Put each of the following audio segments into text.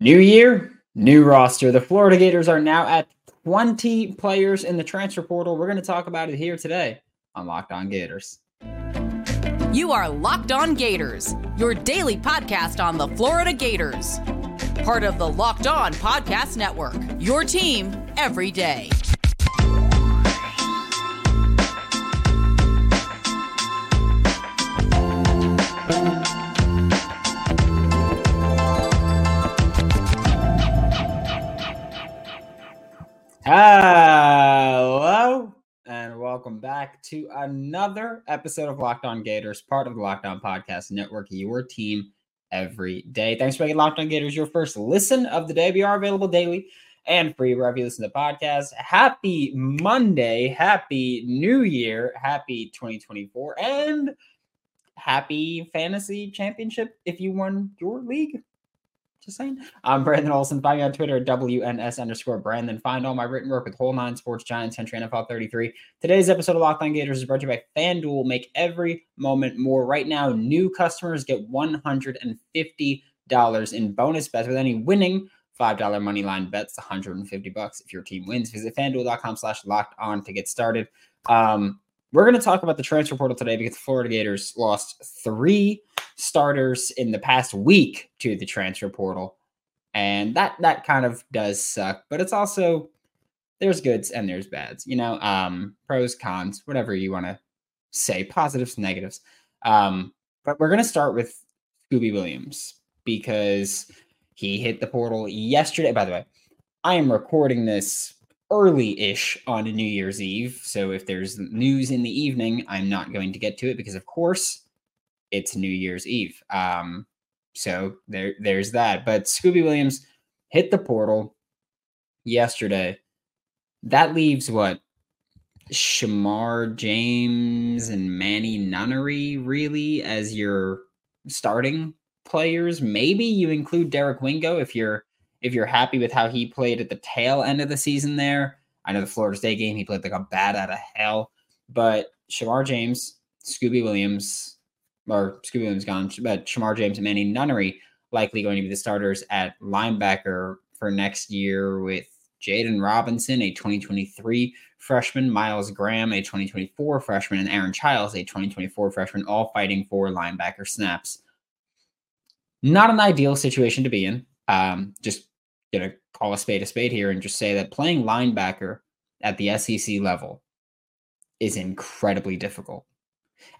New year, new roster. The Florida Gators are now at 20 players in the transfer portal. We're going to talk about it here today on Locked On Gators. You are Locked On Gators, your daily podcast on the Florida Gators. Part of the Locked On Podcast Network, your team every day. Hello and welcome back to another episode of Locked On Gators, part of the Locked On Podcast Network, your team every day. Thanks for making Locked On Gators your first listen of the day. We are available daily and free wherever you listen to the podcast. Happy Monday, happy New Year, happy 2024, and happy fantasy championship if you won your league. Just saying. I'm Brandon Olsen. Find me on Twitter at WNS underscore Brandon. Find all my written work with Whole Nine Sports Giants, Country NFL 33. Today's episode of Locked On Gators is brought to you by FanDuel. Make every moment more. Right now, new customers get $150 in bonus bets with any winning $5 money line bets, 150 bucks if your team wins. Visit fanduel.com slash locked on to get started. Um, we're going to talk about the transfer portal today because the Florida Gators lost three starters in the past week to the transfer portal. And that that kind of does suck, but it's also there's goods and there's bads, you know, um, pros, cons, whatever you want to say, positives, negatives. Um, but we're gonna start with Scooby Williams because he hit the portal yesterday. By the way, I am recording this early ish on New Year's Eve. So if there's news in the evening, I'm not going to get to it because, of course, it's New Year's Eve. Um, so there, there's that. But Scooby Williams hit the portal yesterday. That leaves what Shemar James and Mannie Nunnery really as your starting players. Maybe you include Derek Wingo if you're if you're happy with how he played at the tail end of the season there. I know the Florida State game, he played like a bat out of hell. But Shemar James, Scooby Williams, or Scooby Williams gone, but Shemar James and Mannie Nunnery likely going to be the starters at linebacker for next year with Jaden Robinson, a 2023 freshman, Miles Graham, a 2024 freshman, and Aaron Chiles, a 2024 freshman, all fighting for linebacker snaps. Not an ideal situation to be in. Um, just gonna call a spade a spade here and just say that playing linebacker at the SEC level is incredibly difficult.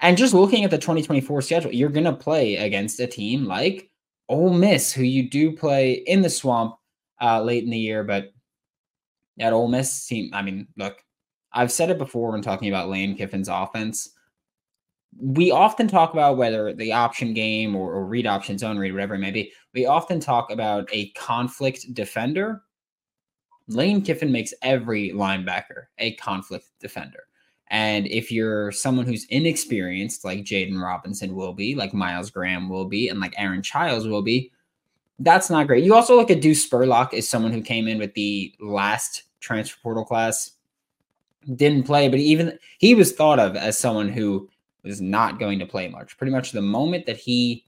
And just looking at the 2024 schedule, you're going to play against a team like Ole Miss, who you do play in the swamp uh, late in the year. But that Ole Miss team, I mean, look, I've said it before when talking about Lane Kiffin's offense. We often talk about whether the option game or, or read option, zone read, whatever it may be. We often talk about a conflict defender. Lane Kiffin makes every linebacker a conflict defender. And if you're someone who's inexperienced, like Jaden Robinson will be, like Miles Graham will be, and like Aaron Chiles will be, that's not great. You also look at Deuce Spurlock as someone who came in with the last transfer portal class, didn't play, but even he was thought of as someone who was not going to play much. Pretty much the moment that he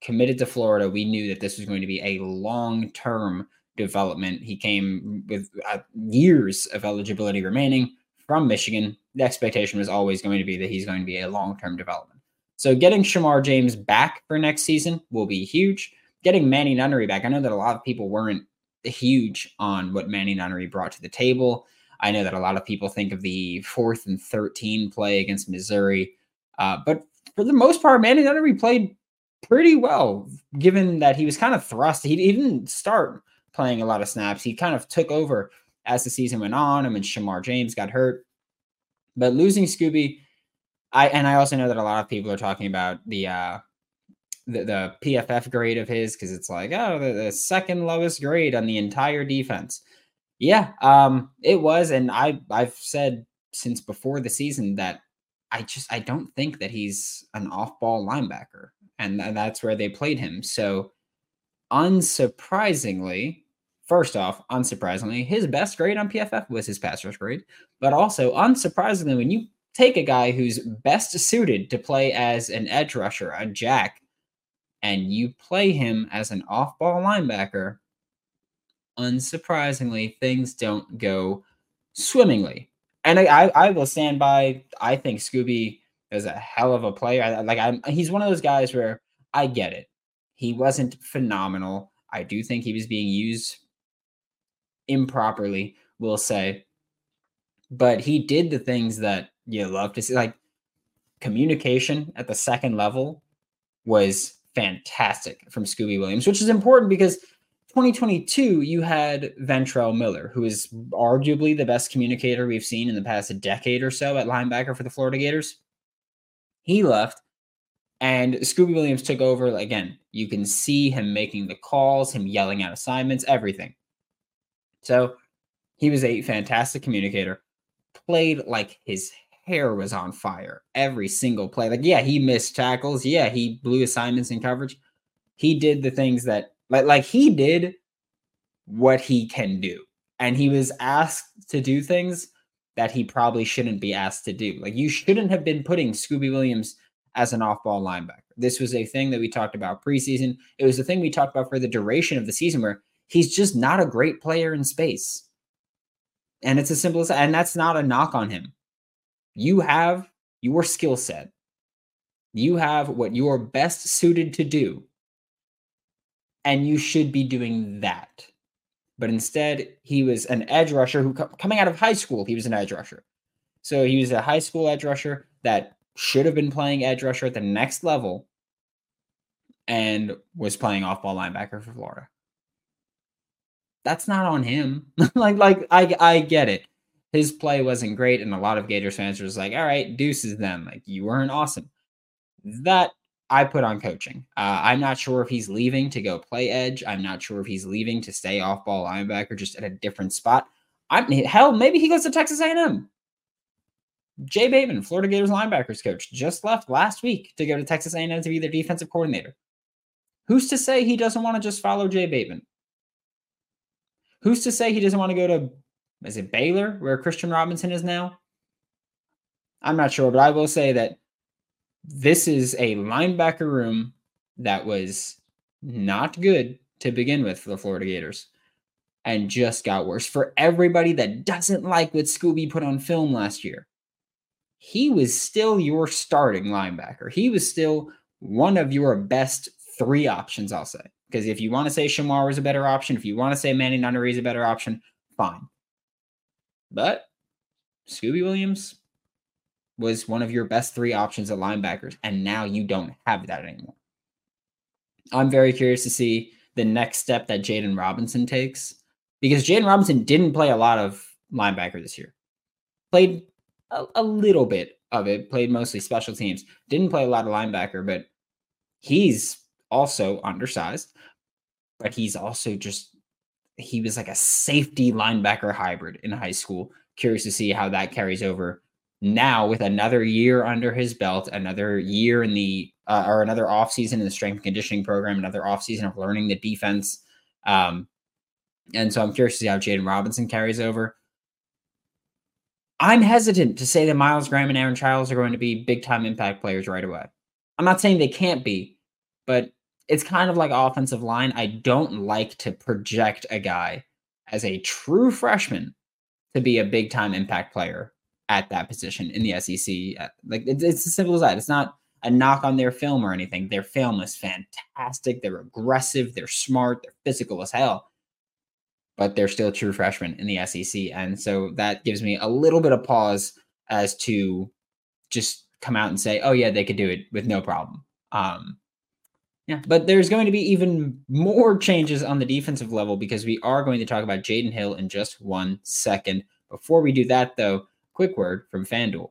committed to Florida, we knew that this was going to be a long term development. He came with uh, years of eligibility remaining from Michigan, the expectation was always going to be that he's going to be a long term development. So getting Shemar James back for next season will be huge. Getting Mannie Nunnery back, I know that a lot of people weren't huge on what Mannie Nunnery brought to the table. I know that a lot of people think of the fourth and 13 play against Missouri. Uh, but for the most part, Mannie Nunnery played pretty well, given that he was kind of thrust. He, didn't start playing a lot of snaps. He kind of took over as the season went on. I mean, Shemar James got hurt. But losing Scooby, I and I also know that a lot of people are talking about the uh the, the PFF grade of his because it's like, oh, the, the second lowest grade on the entire defense. Yeah, um, it was, and I I've said since before the season that I just I don't think that he's an off-ball linebacker, and, that's where they played him. So, unsurprisingly, First off, unsurprisingly, his best grade on PFF was his pass rush grade. But also, unsurprisingly, when you take a guy who's best suited to play as an edge rusher, a jack, and you play him as an off ball linebacker, unsurprisingly, things don't go swimmingly. And I, I, I will stand by. I think Scooby is a hell of a player. I, like I'm, he's one of those guys where I get it. He wasn't phenomenal. I do think he was being used improperly. We'll say, but he did the things that you love to see. Like communication at the second level was fantastic from Scooby Williams, which is important because 2022 you had Ventrell Miller, who is arguably the best communicator we've seen in the past decade or so at linebacker for the Florida Gators. He left and Scooby Williams took over. Again, you can see him making the calls, him yelling out assignments, everything. So he was a fantastic communicator, played like his hair was on fire every single play. Like, yeah, he missed tackles. Yeah, he blew assignments in coverage. He did the things that, like, like he did what he can do. And he was asked to do things that he probably shouldn't be asked to do. Like, you shouldn't have been putting Scooby Williams as an off ball linebacker. This was a thing that we talked about preseason. It was the thing we talked about for the duration of the season where he's just not a great player in space. And it's as simple as and that's not a knock on him. You have your skill set. You have what you are best suited to do. And you should be doing that. But instead, he was an edge rusher who, coming out of high school, he was an edge rusher. So he was a high school edge rusher that should have been playing edge rusher at the next level and was playing off ball linebacker for Florida. That's not on him. like, like I I get it. His play wasn't great, and a lot of Gators fans was like, all right, deuces then. Like you weren't awesome. That I put on coaching. Uh, I'm not sure if he's leaving to go play edge. I'm not sure if he's leaving to stay off ball linebacker just at a different spot. I'm hell, maybe he goes to Texas A&M. Jay Bateman, Florida Gators linebackers coach, just left last week to go to Texas A&M to be their defensive coordinator. Who's to say he doesn't want to just follow Jay Bateman? Who's to say he doesn't want to go to is it Baylor where Christian Robinson is now? I'm not sure, but I will say that this is a linebacker room that was not good to begin with for the Florida Gators and just got worse. For everybody that doesn't like what Scooby put on film last year, he was still your starting linebacker. He was still one of your best three options, I'll say. Because if you want to say Shemar was a better option, if you want to say Mannie Nunnery is a better option, fine. But Scooby Williams was one of your best three options at linebackers, and now you don't have that anymore. I'm very curious to see the next step that Jaden Robinson takes because Jaden Robinson didn't play a lot of linebacker this year. Played a, a, little bit of it, played mostly special teams. Didn't play a lot of linebacker, but he's also undersized, but he's also just he was like a safety linebacker hybrid in high school. Curious to see how that carries over now with another year under his belt, another year in the uh, or another offseason in the strength and conditioning program, another offseason of learning the defense. Um, and so I'm curious to see how Jaden Robinson carries over. I'm hesitant to say that Miles Graham and Aaron Chiles are going to be big time impact players right away. I'm not saying they can't be, but it's kind of like offensive line. I don't like to project a guy as a true freshman to be a big time impact player at that position in the SEC. Uh, like it's, it's as simple as that. It's not a knock on their film or anything. Their film is fantastic. They're aggressive. They're smart. They're physical as hell. But they're still true freshmen in the SEC. And so that gives me a little bit of pause as to just come out and say, oh, yeah, they could do it with no problem. Um, yeah, but there's going to be even more changes on the defensive level because we are going to talk about Jaydon Hill in just one second. Before we do that, though, quick word from FanDuel.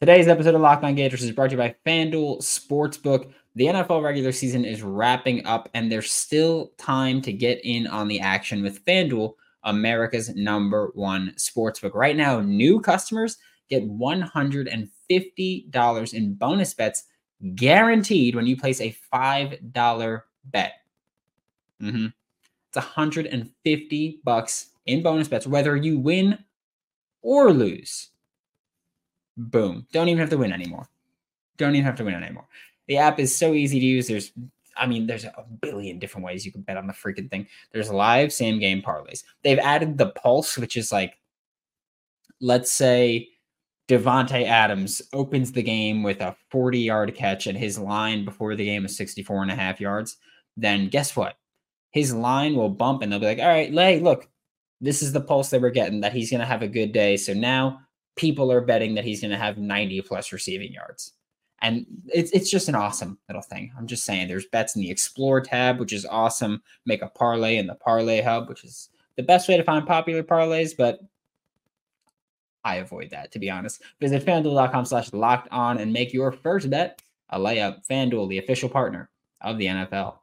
Today's episode of Locked On Gators is brought to you by FanDuel Sportsbook. The NFL regular season is wrapping up, and there's still time to get in on the action with FanDuel, America's number one sportsbook. Right now, new customers get $150 in bonus bets guaranteed when you place a $5 bet. Mm-hmm. It's 150 bucks in bonus bets, whether you win or lose. Boom. Don't even have to win anymore. Don't even have to win anymore. The app is so easy to use. There's I mean, there's a billion different ways you can bet on the freaking thing. There's live same game parlays. They've added the pulse, which is like, let's say Davante Adams opens the game with a 40 yard catch and his line before the game is 64 and a half yards. Then guess what? His line will bump and they'll be like, all right, Lay, look, this is the pulse that we're getting that he's going to have a good day. So now people are betting that he's going to have 90 plus receiving yards. And it's it's just an awesome little thing. I'm just saying there's bets in the explore tab, which is awesome. Make a parlay in the parlay hub, which is the best way to find popular parlays, but I avoid that to be honest. Visit fanduel.com slash locked on and make your first bet a layup. FanDuel, the official partner of the NFL.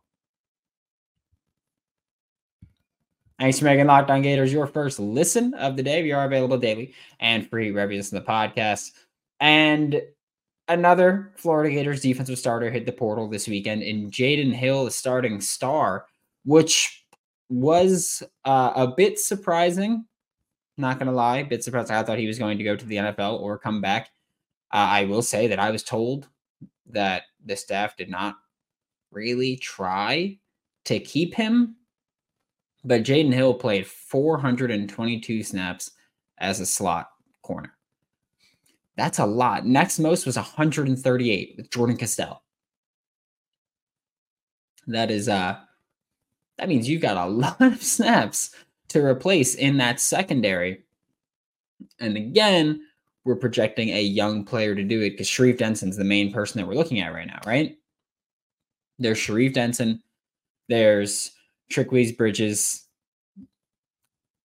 Thanks for making Locked On Gators your first listen of the day. We are available daily and free listen to the podcast. And another Florida Gators defensive starter hit the portal this weekend in Jaydon Hill, the starting star, which was uh, a bit surprising. Not going to lie, a bit surprised. I thought he was going to go to the NFL or come back. Uh, I will say that I was told that the staff did not really try to keep him, but Jaydon Hill played 422 snaps as a slot corner. That's a lot. Next most was 138 with Jordan Castell. That is uh that means you've got a lot of snaps to replace in that secondary. And again, we're projecting a young player to do it because Sharif Denson's the main person that we're looking at right now, right? There's Sharif Denson, there's Trikweze Bridges.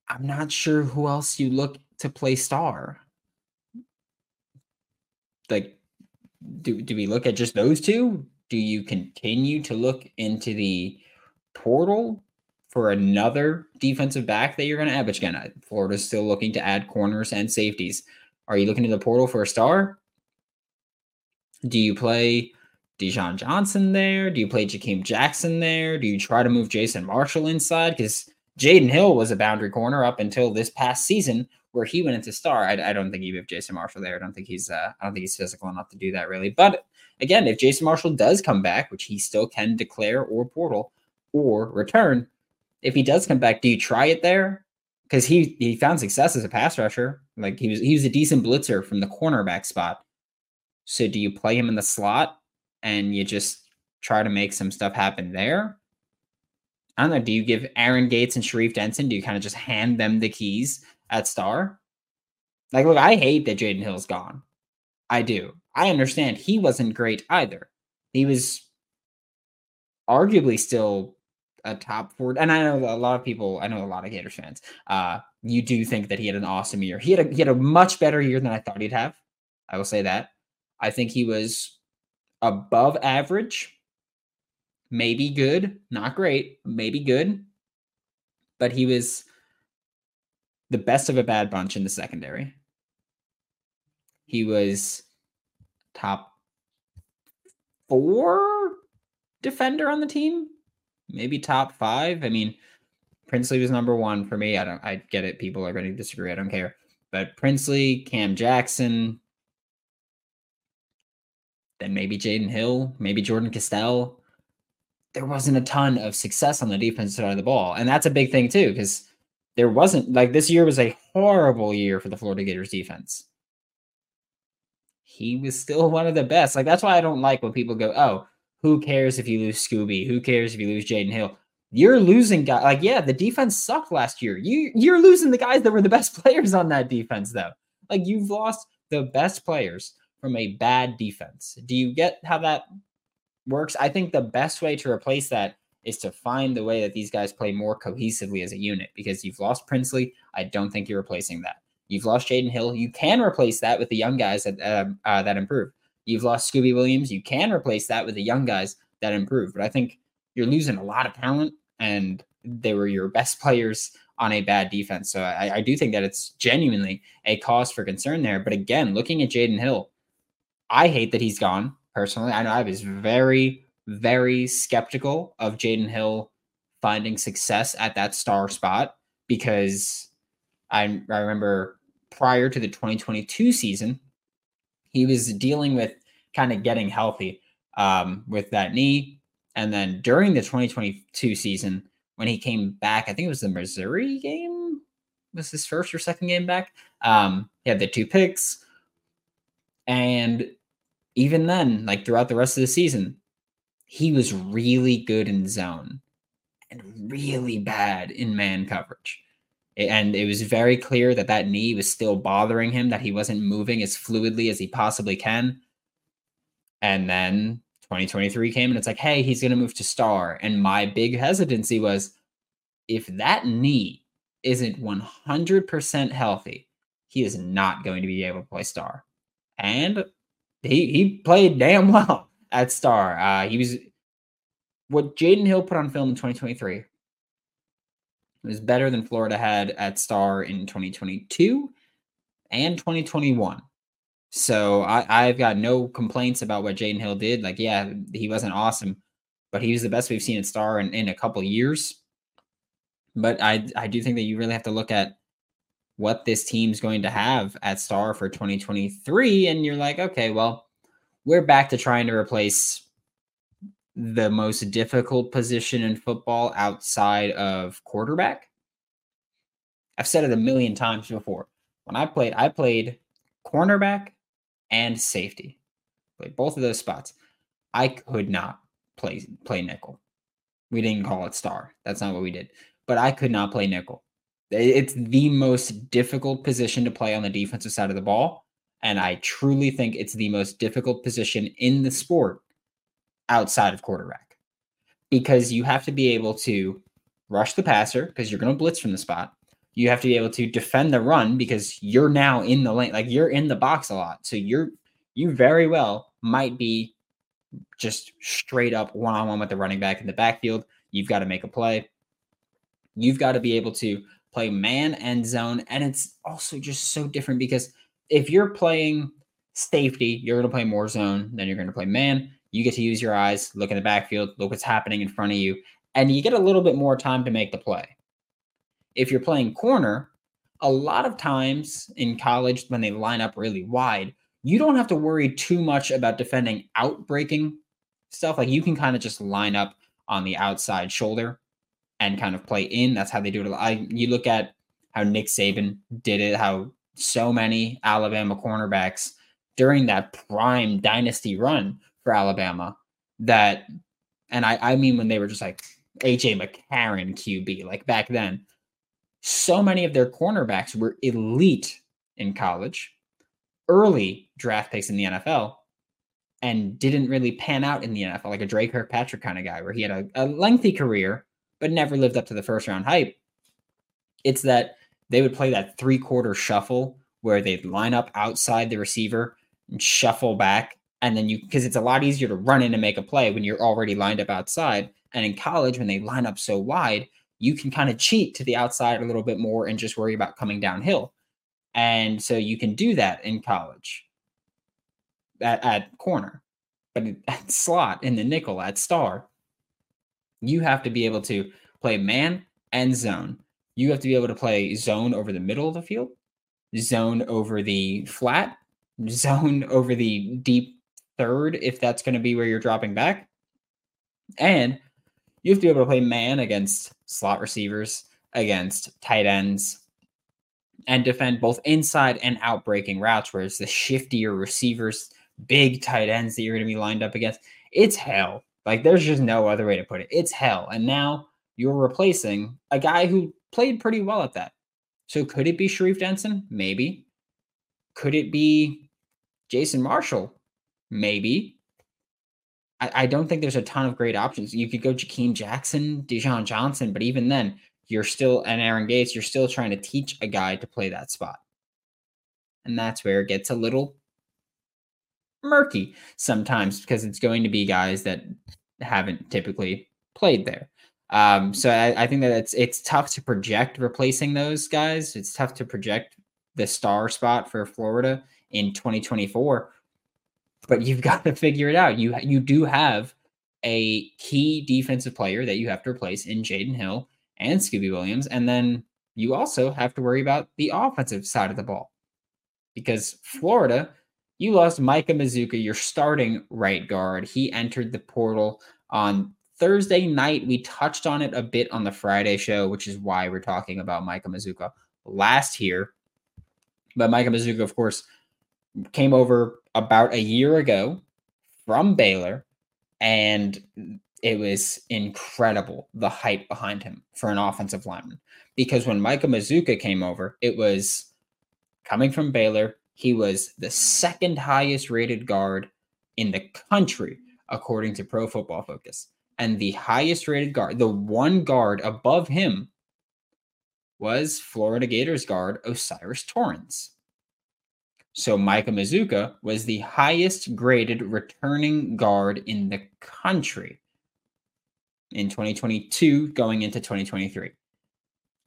I'm not sure who else you look to play star like do do we look at just those two? Do you continue to look into the portal for another defensive back that you're going to add? But again, Florida's still looking to add corners and safeties. Are you looking to the portal for a star? Do you play Dijon Johnson there? Do you play Jakeem Jackson there? Do you try to move Jason Marshall inside? Because Jaydon Hill was a boundary corner up until this past season where he went into star. I, I don't think you have Jason Marshall there. I don't think he's uh, I don't think he's physical enough to do that really. But again, if Jason Marshall does come back, which he still can declare or portal or return, if he does come back, do you try it there? Because he he found success as a pass rusher. Like he was he was a decent blitzer from the cornerback spot. So do you play him in the slot and you just try to make some stuff happen there? I don't know. Do you give Aaron Gates and Sharif Denson? Do you kind of just hand them the keys at star? Like, look, I hate that Jaydon Hill's gone. I do. I understand he wasn't great either. He was arguably still a top four. And I know a lot of people, I know a lot of Gators fans. Uh, you do think that he had an awesome year. He had a he had a much better year than I thought he'd have. I will say that. I think he was above average maybe good, not great, maybe good, but he was the best of a bad bunch in the secondary. He was top four defender on the team, maybe top five. I mean, Princely was number one for me. I don't, I get it. People are going to disagree. I don't care. But Princely, Cam Jackson, then maybe Jaydon Hill, maybe Jordan Castell there wasn't a ton of success on the defensive side of the ball. And that's a big thing too, because there wasn't like this year was a horrible year for the Florida Gators defense. He was still one of the best. Like that's why I don't like when people go, "Oh, who cares if you lose Scooby? Who cares if you lose Jaydon Hill?" You're losing guys. Like, yeah, the defense sucked last year. You you're losing the guys that were the best players on that defense, though. Like you've lost the best players from a bad defense. Do you get how that works. I think the best way to replace that is to find the way that these guys play more cohesively as a unit because you've lost Princely. I don't think you're replacing that. You've lost Jaydon Hill. You can replace that with the young guys that uh, uh, that improve. You've lost Scooby Williams. You can replace that with the young guys that improve. But I think you're losing a lot of talent, and they were your best players on a bad defense. So I, I do think that it's genuinely a cause for concern there. But again, looking at Jaydon Hill, I hate that he's gone personally. I know I was very, very skeptical of Jaydon Hill finding success at that star spot because I, I remember prior to the 2022 season, he was dealing with kind of getting healthy um, with that knee. And then during the 2022 season, when he came back, I think it was the Missouri game, was his first or second game back. Um, he had the two picks. And even then, like throughout the rest of the season, he was really good in zone and really bad in man coverage. And it was very clear that that knee was still bothering him, that he wasn't moving as fluidly as he possibly can. And then 2023 came and it's like, hey, he's going to move to star. And my big hesitancy was if that knee isn't 100% healthy, he is not going to be able to play star. And he he played damn well at star. Uh, he was what Jaydon Hill put on film in 2023 was better than Florida had at star in 2022 and 2021. So I, I've got no complaints about what Jaydon Hill did. Like, yeah, he wasn't awesome, but he was the best we've seen at Star in, in a couple years. But I I do think that you really have to look at what this team's going to have at Star for 2023. And you're like, okay, well, we're back to trying to replace the most difficult position in football outside of quarterback. I've said it a million times before. When I played, I played cornerback, and safety. Played both of those spots. I could not play play nickel. We didn't call it star. That's not what we did. But I could not play nickel. It's the most difficult position to play on the defensive side of the ball. And I truly think it's the most difficult position in the sport outside of quarterback. Because you have to be able to rush the passer because you're going to blitz from the spot. You have to be able to defend the run because you're now in the lane like you're in the box a lot. So you're you very well might be just straight up one-on-one with the running back in the backfield. You've got to make a play. You've got to be able to play man and zone and it's also just so different because if you're playing safety you're going to play more zone than you're going to play man. You get to use your eyes look in the backfield look what's happening in front of you and you get a little bit more time to make the play. If you're playing corner, a lot of times in college when they line up really wide, you don't have to worry too much about defending outbreaking stuff. Like you can kind of just line up on the outside shoulder and kind of play in. That's how they do it. I you look at how Nick Saban did it, how so many Alabama cornerbacks during that prime dynasty run for Alabama that and I, I mean when they were just like AJ McCarron QB, like back then, so many of their cornerbacks were elite in college, early draft picks in the NFL, and didn't really pan out in the NFL, like a Dre Kirkpatrick kind of guy, where he had a, a lengthy career, but never lived up to the first round hype. It's that they would play that three quarter shuffle where they'd line up outside the receiver and shuffle back. And then you, because it's a lot easier to run in and make a play when you're already lined up outside. And in college, when they line up so wide, you can kind of cheat to the outside a little bit more and just worry about coming downhill. And so you can do that in college at, at corner, but at slot in the nickel at star, you have to be able to play man and zone. You have to be able to play zone over the middle of the field, zone over the flat, zone over the deep third, if that's going to be where you're dropping back. And you have to be able to play man against slot receivers, against tight ends, and defend both inside and out breaking routes, whereas the shiftier receivers, big tight ends that you're going to be lined up against, it's hell. Like there's just no other way to put it. It's hell. And now you're replacing a guy who played pretty well at that. So could it be Sharif Denson? Maybe. Could it be Jason Marshall? Maybe. I, I don't think there's a ton of great options. You could go Jakeem Jackson, Dijon Johnson, but even then, you're still and Aaron Gates, you're still trying to teach a guy to play that spot. And that's where it gets a little murky sometimes because it's going to be guys that haven't typically played there. Um, so I, I, think that it's it's tough to project replacing those guys. It's tough to project the star spot for Florida in 2024 but you've got to figure it out. You you do have a key defensive player that you have to replace in Jaydon Hill and Scooby Williams, and then you also have to worry about the offensive side of the ball because Florida, you lost Micah Mazzccua, your starting right guard. He entered the portal on Thursday night, we touched on it a bit on the Friday show, which is why we're talking about Micah Mazzccua last year. But Micah Mazzccua, of course, came over about a year ago from Baylor, and it was incredible the hype behind him for an offensive lineman. Because when Micah Mazzccua came over, it was coming from Baylor. He was the second highest rated guard in the country, according to Pro Football Focus. And the highest rated guard, the one guard above him, was Florida Gators guard O'Cyrus Torrence. So Micah Mazzccua was the highest graded returning guard in the country in 2022 going into 2023.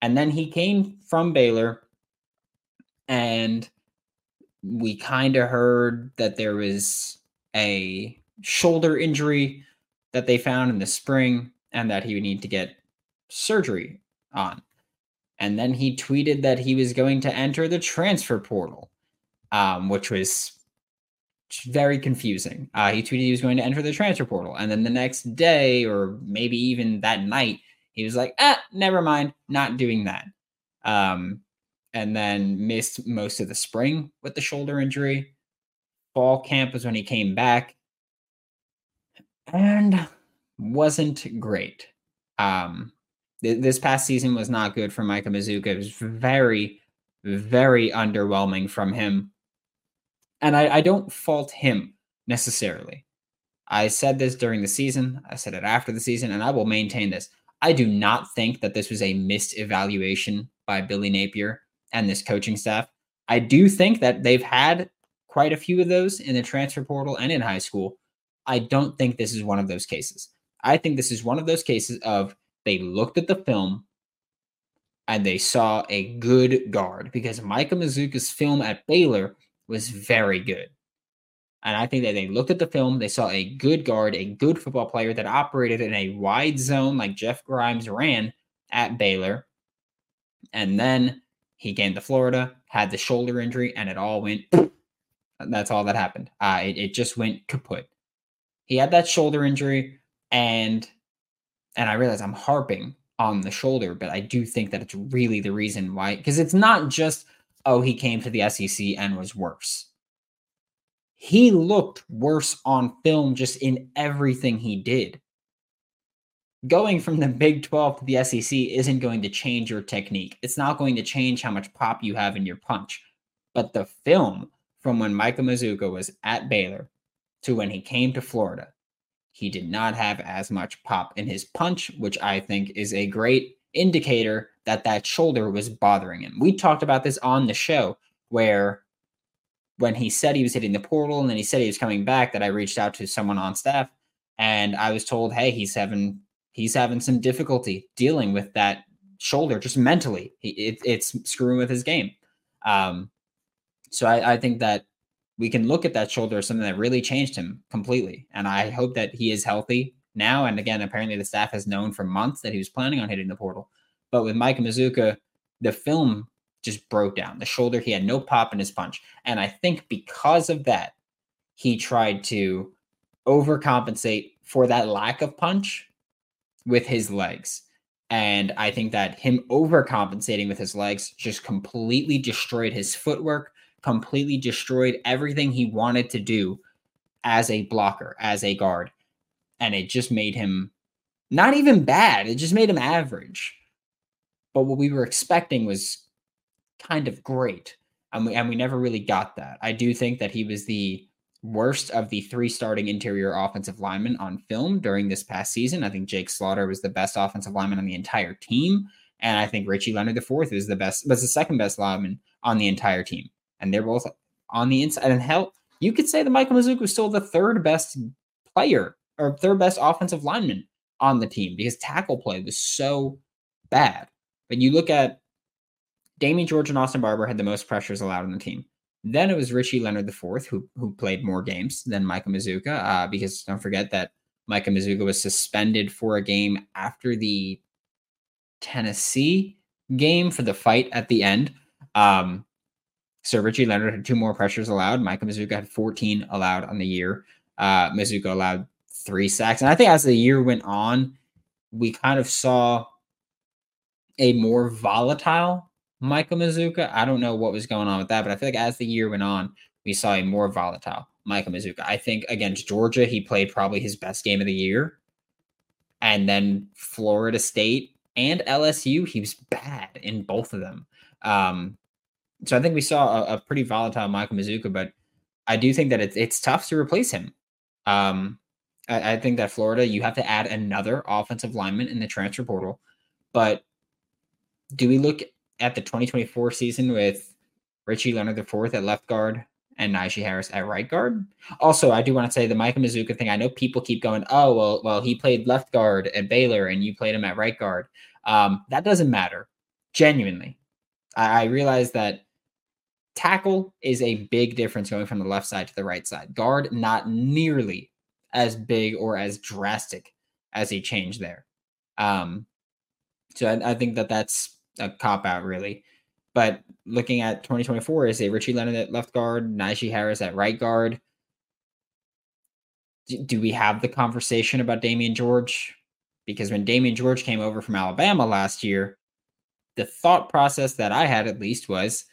And then he came from Baylor and we kind of heard that there was a shoulder injury that they found in the spring and that he would need to get surgery on. And then he tweeted that he was going to enter the transfer portal um, which was very confusing. Uh, he tweeted he was going to enter the transfer portal, and then the next day, or maybe even that night, he was like, "Ah, never mind, not doing that." Um, and then missed most of the spring with the shoulder injury. Fall camp was when he came back, and wasn't great. Um, th- this past season was not good for Micah Mazzccua. It was very, very underwhelming from him and I, I don't fault him necessarily. I said this during the season, I said it after the season, and I will maintain this. I do not think that this was a missed evaluation by Billy Napier and this coaching staff. I do think that they've had quite a few of those in the transfer portal and in high school. I don't think this is one of those cases. I think this is one of those cases of they looked at the film and they saw a good guard because Micah Mazzccua's film at Baylor was very good. And I think that they looked at the film, they saw a good guard, a good football player that operated in a wide zone like Jeff Grimes ran at Baylor. And then he came to Florida, had the shoulder injury, and it all went. That's all that happened. Uh, it, it just went kaput. He had that shoulder injury, and and I realize I'm harping on the shoulder, but I do think that it's really the reason why, because it's not just oh, he came to the SEC and was worse. He looked worse on film just in everything he did. Going from the Big 12 to the SEC isn't going to change your technique. It's not going to change how much pop you have in your punch. But the film from when Micah Mazzccua was at Baylor to when he came to Florida, he did not have as much pop in his punch, which I think is a great indicator that that shoulder was bothering him. We talked about this on the show where when he said he was hitting the portal and then he said he was coming back that I reached out to someone on staff and I was told, "Hey, he's having he's having some difficulty dealing with that shoulder just mentally. He, it, it's screwing with his game." Um, so I, I think that we can look at that shoulder as something that really changed him completely, and I hope that he is healthy now. And again, apparently the staff has known for months that he was planning on hitting the portal. But with Micah Mazzccua, the film just broke down. The shoulder, he had no pop in his punch. And I think because of that, he tried to overcompensate for that lack of punch with his legs. And I think that him overcompensating with his legs just completely destroyed his footwork, completely destroyed everything he wanted to do as a blocker, as a guard and it just made him not even bad. It just made him average. But what we were expecting was kind of great. And we, and we never really got that. I do think that he was the worst of the three starting interior offensive linemen on film during this past season. I think Jake Slaughter was the best offensive lineman on the entire team. And I think Richie Leonard fourth was the best, was the second best lineman on the entire team. And they're both on the inside. And hell, you could say that Michael Mazzccua was still the third best player or third best offensive lineman on the team because tackle play was so bad. But you look at Damieon George and Austin Barber had the most pressures allowed on the team. Then it was Richie Leonard IV who who played more games than Micah Mazzccua uh, because don't forget that Micah Mazzccua was suspended for a game after the Tennessee game for the fight at the end. Um, so Richie Leonard had two more pressures allowed. Micah Mazzccua had 14 allowed on the year. Uh, Mazzccua allowed three sacks. And I think as the year went on, we kind of saw a more volatile Michael Mazzccua. I don't know what was going on with that, but I feel like as the year went on, we saw a more volatile Michael Mazzccua. I think against Georgia, he played probably his best game of the year. And then Florida State and LSU, he was bad in both of them. Um, so I think we saw a, a pretty volatile Michael Mazzccua, but I do think that it's it's tough to replace him. Um, I, I think that Florida, you have to add another offensive lineman in the transfer portal. But do we look at the 2024 season with Richie Leonard IV at left guard and Knijeah Harris at right guard? Also, I do want to say the Michael Mazzccua thing. I know people keep going, oh well, well he played left guard at Baylor and you played him at right guard. Um, that doesn't matter. Genuinely, I, I realize that tackle is a big difference going from the left side to the right side. Guard, not nearly as big or as drastic as a change there. Um, so I, I think that that's a cop out, really. But looking at 2024, is it Richie Leonard at left guard, Knijeah Harris at right guard. Do, we have the conversation about Damieon George? Because when Damieon George came over from Alabama last year, the thought process that I had at least was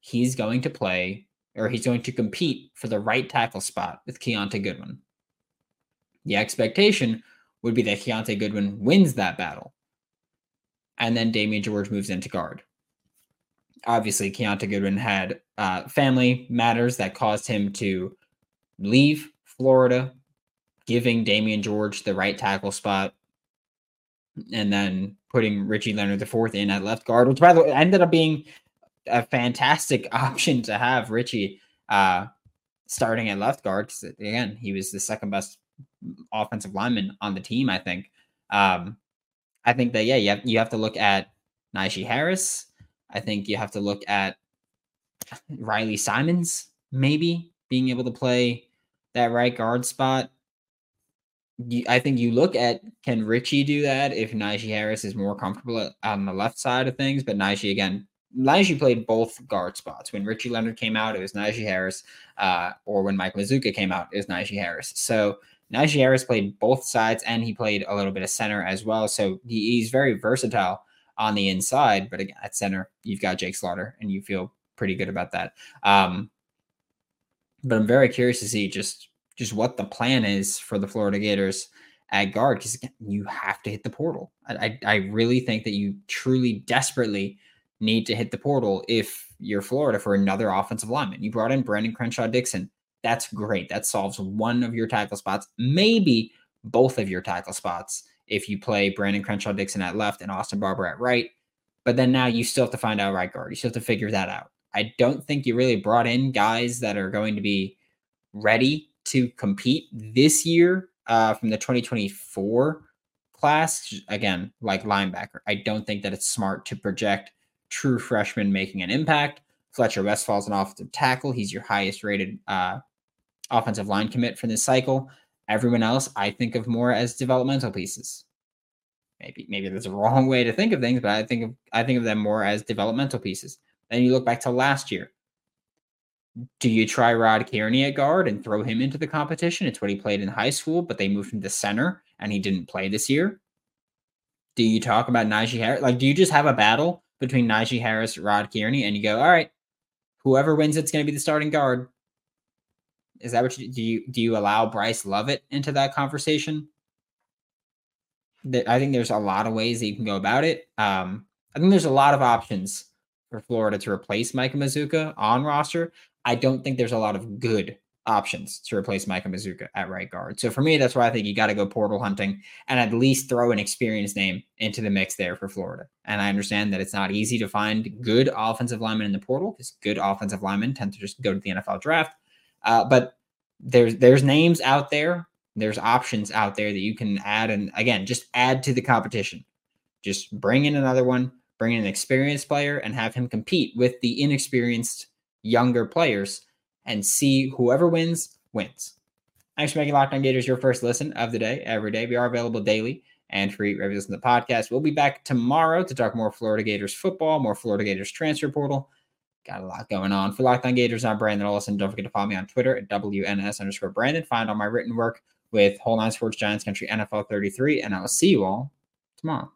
he's going to play or he's going to compete for the right tackle spot with Keontae Goodwin. The expectation would be that Keontae Goodwin wins that battle. And then Damieon George moves into guard. Obviously, Keontae Goodwin had uh, family matters that caused him to leave Florida, giving Damieon George the right tackle spot, and then putting Richie Leonard IV in at left guard, which by the way ended up being a fantastic option to have Richie uh, starting at left guard. Because again, he was the second best offensive lineman on the team. I think. Um, I think that yeah, you have, you have to look at Knijeah Harris. I think you have to look at Riley Simons maybe being able to play that right guard spot. You, I think you look at can Richie do that if Knijeah Harris is more comfortable on the left side of things, but Knijeah again Knijeah played both guard spots. When Richie Leonard came out, it was Knijeah Harris, uh, or when Mike Mazzccua came out, it was Knijeah Harris. So Harris played both sides, and he played a little bit of center as well. So he, he's very versatile on the inside. But again, at center, you've got Jake Slaughter, and you feel pretty good about that. Um, but I'm very curious to see just just what the plan is for the Florida Gators at guard because you have to hit the portal. I, I, I really think that you truly desperately need to hit the portal if you're Florida for another offensive lineman. You brought in Brandon Crenshaw Dickson. That's great. That solves one of your tackle spots, maybe both of your tackle spots if you play Brandon Crenshaw Dickson at left and Austin Barber at right. But then now you still have to find out right guard. You still have to figure that out. I don't think you really brought in guys that are going to be ready to compete this year uh, from the 2024 class. Again, like linebacker, I don't think that it's smart to project true freshman making an impact. Fletcher Westphal's an offensive tackle. He's your highest rated uh, offensive line commit for this cycle. Everyone else, I think of more as developmental pieces. Maybe maybe there's a wrong way to think of things, but I think of I think of them more as developmental pieces. Then you look back to last year. Do you try Rod Kearney at guard and throw him into the competition? It's what he played in high school, but they moved him to center and he didn't play this year. Do you talk about Knijeah Harris? Like, do you just have a battle between Knijeah Harris, Rod Kearney, and you go, all right, whoever wins it's going to be the starting guard. Is that what you do? You do you allow Bryce Lovett into that conversation? I think there's a lot of ways that you can go about it. Um, I think there's a lot of options for Florida to replace Micah Mazzccua on roster. I don't think there's a lot of good options to replace Micah Mazzccua at right guard. So for me, that's why I think you got to go portal hunting and at least throw an experienced name into the mix there for Florida. And I understand that it's not easy to find good offensive linemen in the portal because good offensive linemen tend to just go to the NFL draft. Uh, but there's there's names out there, there's options out there that you can add, and again, just add to the competition. Just bring in another one, bring in an experienced player, and have him compete with the inexperienced younger players and see whoever wins, wins. Thanks for making Locked On Gators your first listen of the day every day. We are available daily and free you listen to the podcast. We'll be back tomorrow to talk more Florida Gators football, more Florida Gators transfer portal. Got a lot going on. For Locked On Gators, I'm Brandon Olsen. Don't forget to follow me on Twitter at WNS underscore Brandon. Find all my written work with Whole Nine Sports Giants Country NFL 33, and I will see you all tomorrow.